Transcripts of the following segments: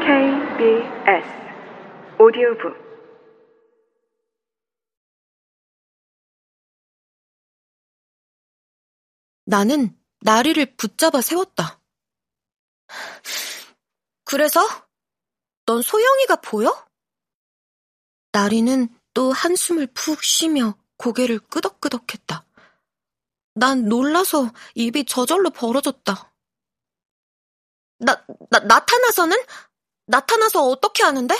KBS 오디오북 나는 나리를 붙잡아 세웠다. 그래서? 넌 소영이가 보여? 나리는 또 한숨을 푹 쉬며 고개를 끄덕끄덕했다. 난 놀라서 입이 저절로 벌어졌다. 나, 나, 나타나서는? 나타나서 어떻게 하는데?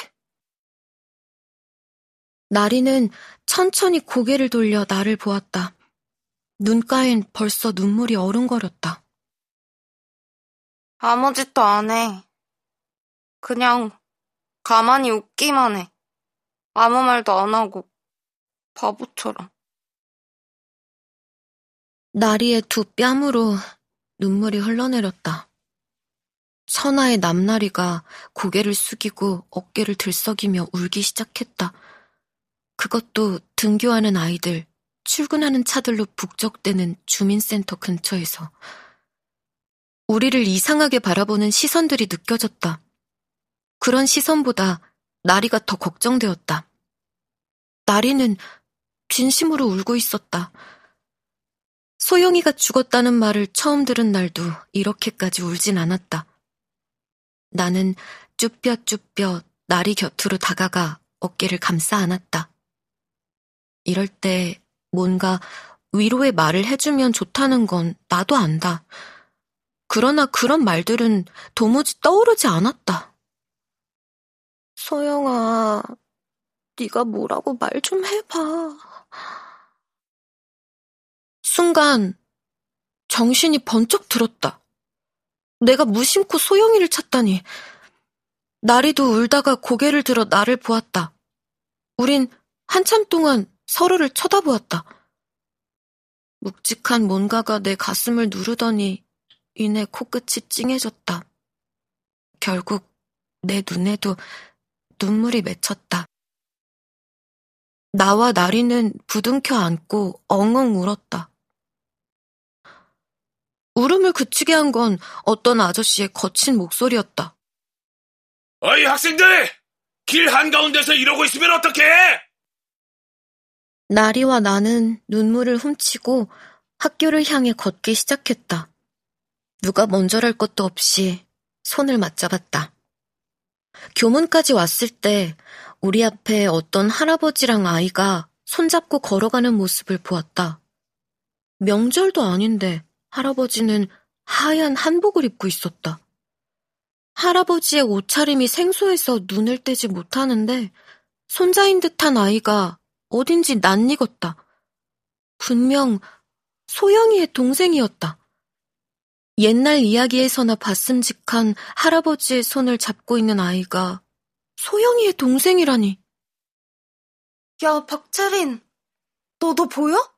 나리는 천천히 고개를 돌려 나를 보았다. 눈가엔 벌써 눈물이 어른거렸다. 아무 짓도 안 해. 그냥 가만히 웃기만 해. 아무 말도 안 하고 바보처럼. 나리의 두 뺨으로 눈물이 흘러내렸다. 천하의 남나리가 고개를 숙이고 어깨를 들썩이며 울기 시작했다. 그것도 등교하는 아이들, 출근하는 차들로 북적대는 주민센터 근처에서. 우리를 이상하게 바라보는 시선들이 느껴졌다. 그런 시선보다 나리가 더 걱정되었다. 나리는 진심으로 울고 있었다. 소영이가 죽었다는 말을 처음 들은 날도 이렇게까지 울진 않았다. 나는 쭈뼛쭈뼛 나리 곁으로 다가가 어깨를 감싸 안았다. 이럴 때 뭔가 위로의 말을 해주면 좋다는 건 나도 안다. 그러나 그런 말들은 도무지 떠오르지 않았다. 소영아, 네가 뭐라고 말 좀 해봐. 순간 정신이 번쩍 들었다. 내가 무심코 소영이를 찾다니. 나리도 울다가 고개를 들어 나를 보았다. 우린 한참 동안 서로를 쳐다보았다. 묵직한 뭔가가 내 가슴을 누르더니 이내 코끝이 찡해졌다. 결국 내 눈에도 눈물이 맺혔다. 나와 나리는 부둥켜 안고 엉엉 울었다. 울음을 그치게 한 건 어떤 아저씨의 거친 목소리였다. 어이 학생들! 길 한가운데서 이러고 있으면 어떡해! 나리와 나는 눈물을 훔치고 학교를 향해 걷기 시작했다. 누가 먼저랄 것도 없이 손을 맞잡았다. 교문까지 왔을 때 우리 앞에 어떤 할아버지랑 아이가 손잡고 걸어가는 모습을 보았다. 명절도 아닌데 할아버지는 하얀 한복을 입고 있었다. 할아버지의 옷차림이 생소해서 눈을 떼지 못하는데 손자인 듯한 아이가 어딘지 낯익었다. 분명 소영이의 동생이었다. 옛날 이야기에서나 봤음직한 할아버지의 손을 잡고 있는 아이가 소영이의 동생이라니. 야, 박채린, 너도 보여?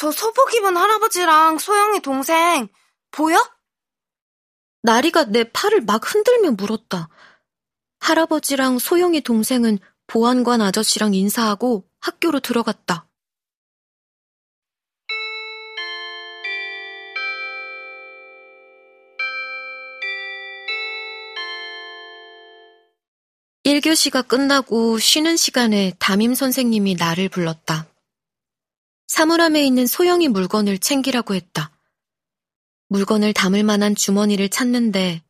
저 소복 입은 할아버지랑 소영이 동생 보여? 나리가 내 팔을 막 흔들며 물었다. 할아버지랑 소영이 동생은 보안관 아저씨랑 인사하고 학교로 들어갔다. 일교시가 끝나고 쉬는 시간에 담임 선생님이 나를 불렀다. 사물함에 있는 소형이 물건을 챙기라고 했다. 물건을 담을 만한 주머니를 찾는데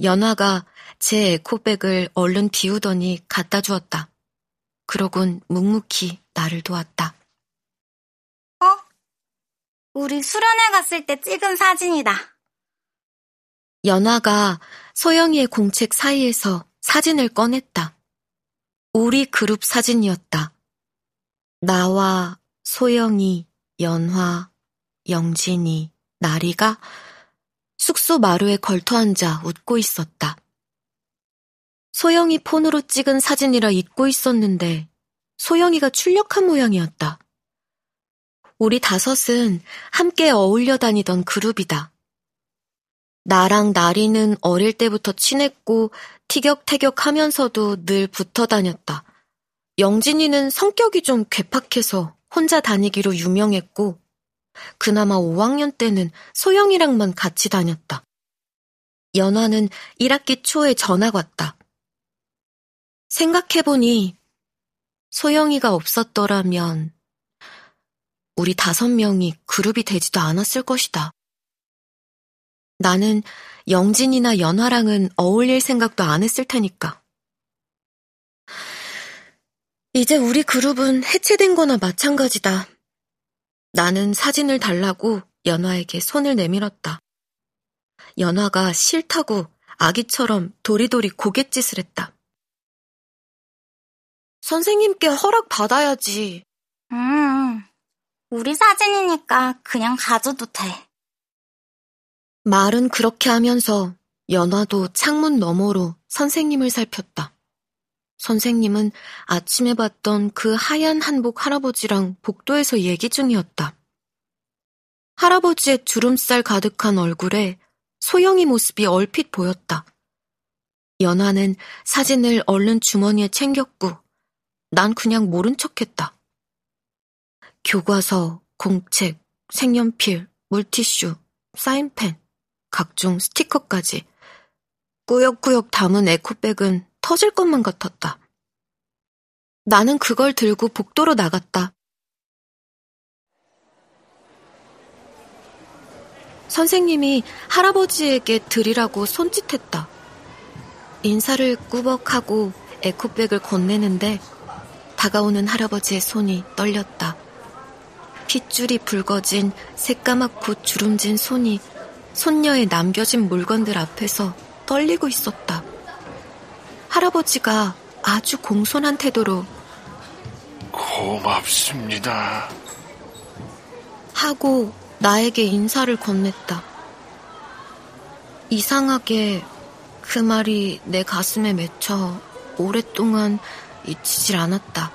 연화가 제 에코백을 얼른 비우더니 갖다 주었다. 그러곤 묵묵히 나를 도왔다. 어? 우리 수련회 갔을 때 찍은 사진이다. 연화가 소영이의 공책 사이에서 사진을 꺼냈다. 우리 그룹 사진이었다. 나와 소영이, 연화, 영진이, 나리가 숙소 마루에 걸터 앉아 웃고 있었다. 소영이 폰으로 찍은 사진이라 잊고 있었는데 소영이가 출력한 모양이었다. 우리 다섯은 함께 어울려 다니던 그룹이다. 나랑 나리는 어릴 때부터 친했고 티격태격 하면서도 늘 붙어 다녔다. 영진이는 성격이 좀 괴팍해서 혼자 다니기로 유명했고, 그나마 5학년 때는 소영이랑만 같이 다녔다. 연화는 1학기 초에 전화가 왔다. 생각해보니 소영이가 없었더라면 우리 다섯 명이 그룹이 되지도 않았을 것이다. 나는 영진이나 연화랑은 어울릴 생각도 안 했을 테니까. 이제 우리 그룹은 해체된 거나 마찬가지다. 나는 사진을 달라고 연화에게 손을 내밀었다. 연화가 싫다고 아기처럼 도리도리 고갯짓을 했다. 선생님께 허락 받아야지. 음, 우리 사진이니까 그냥 가져도 돼. 말은 그렇게 하면서 연화도 창문 너머로 선생님을 살폈다. 선생님은 아침에 봤던 그 하얀 한복 할아버지랑 복도에서 얘기 중이었다. 할아버지의 주름살 가득한 얼굴에 소영이 모습이 얼핏 보였다. 연화는 사진을 얼른 주머니에 챙겼고 난 그냥 모른 척했다. 교과서, 공책, 색연필, 물티슈, 사인펜, 각종 스티커까지 꾸역꾸역 담은 에코백은 터질 것만 같았다. 나는 그걸 들고 복도로 나갔다. 선생님이 할아버지에게 드리라고 손짓했다. 인사를 꾸벅하고 에코백을 건네는데 다가오는 할아버지의 손이 떨렸다. 핏줄이 붉어진 새까맣고 주름진 손이 손녀의 남겨진 물건들 앞에서 떨리고 있었다. 할아버지가 아주 공손한 태도로 고맙습니다. 하고 나에게 인사를 건넸다. 이상하게 그 말이 내 가슴에 맺혀 오랫동안 잊히질 않았다.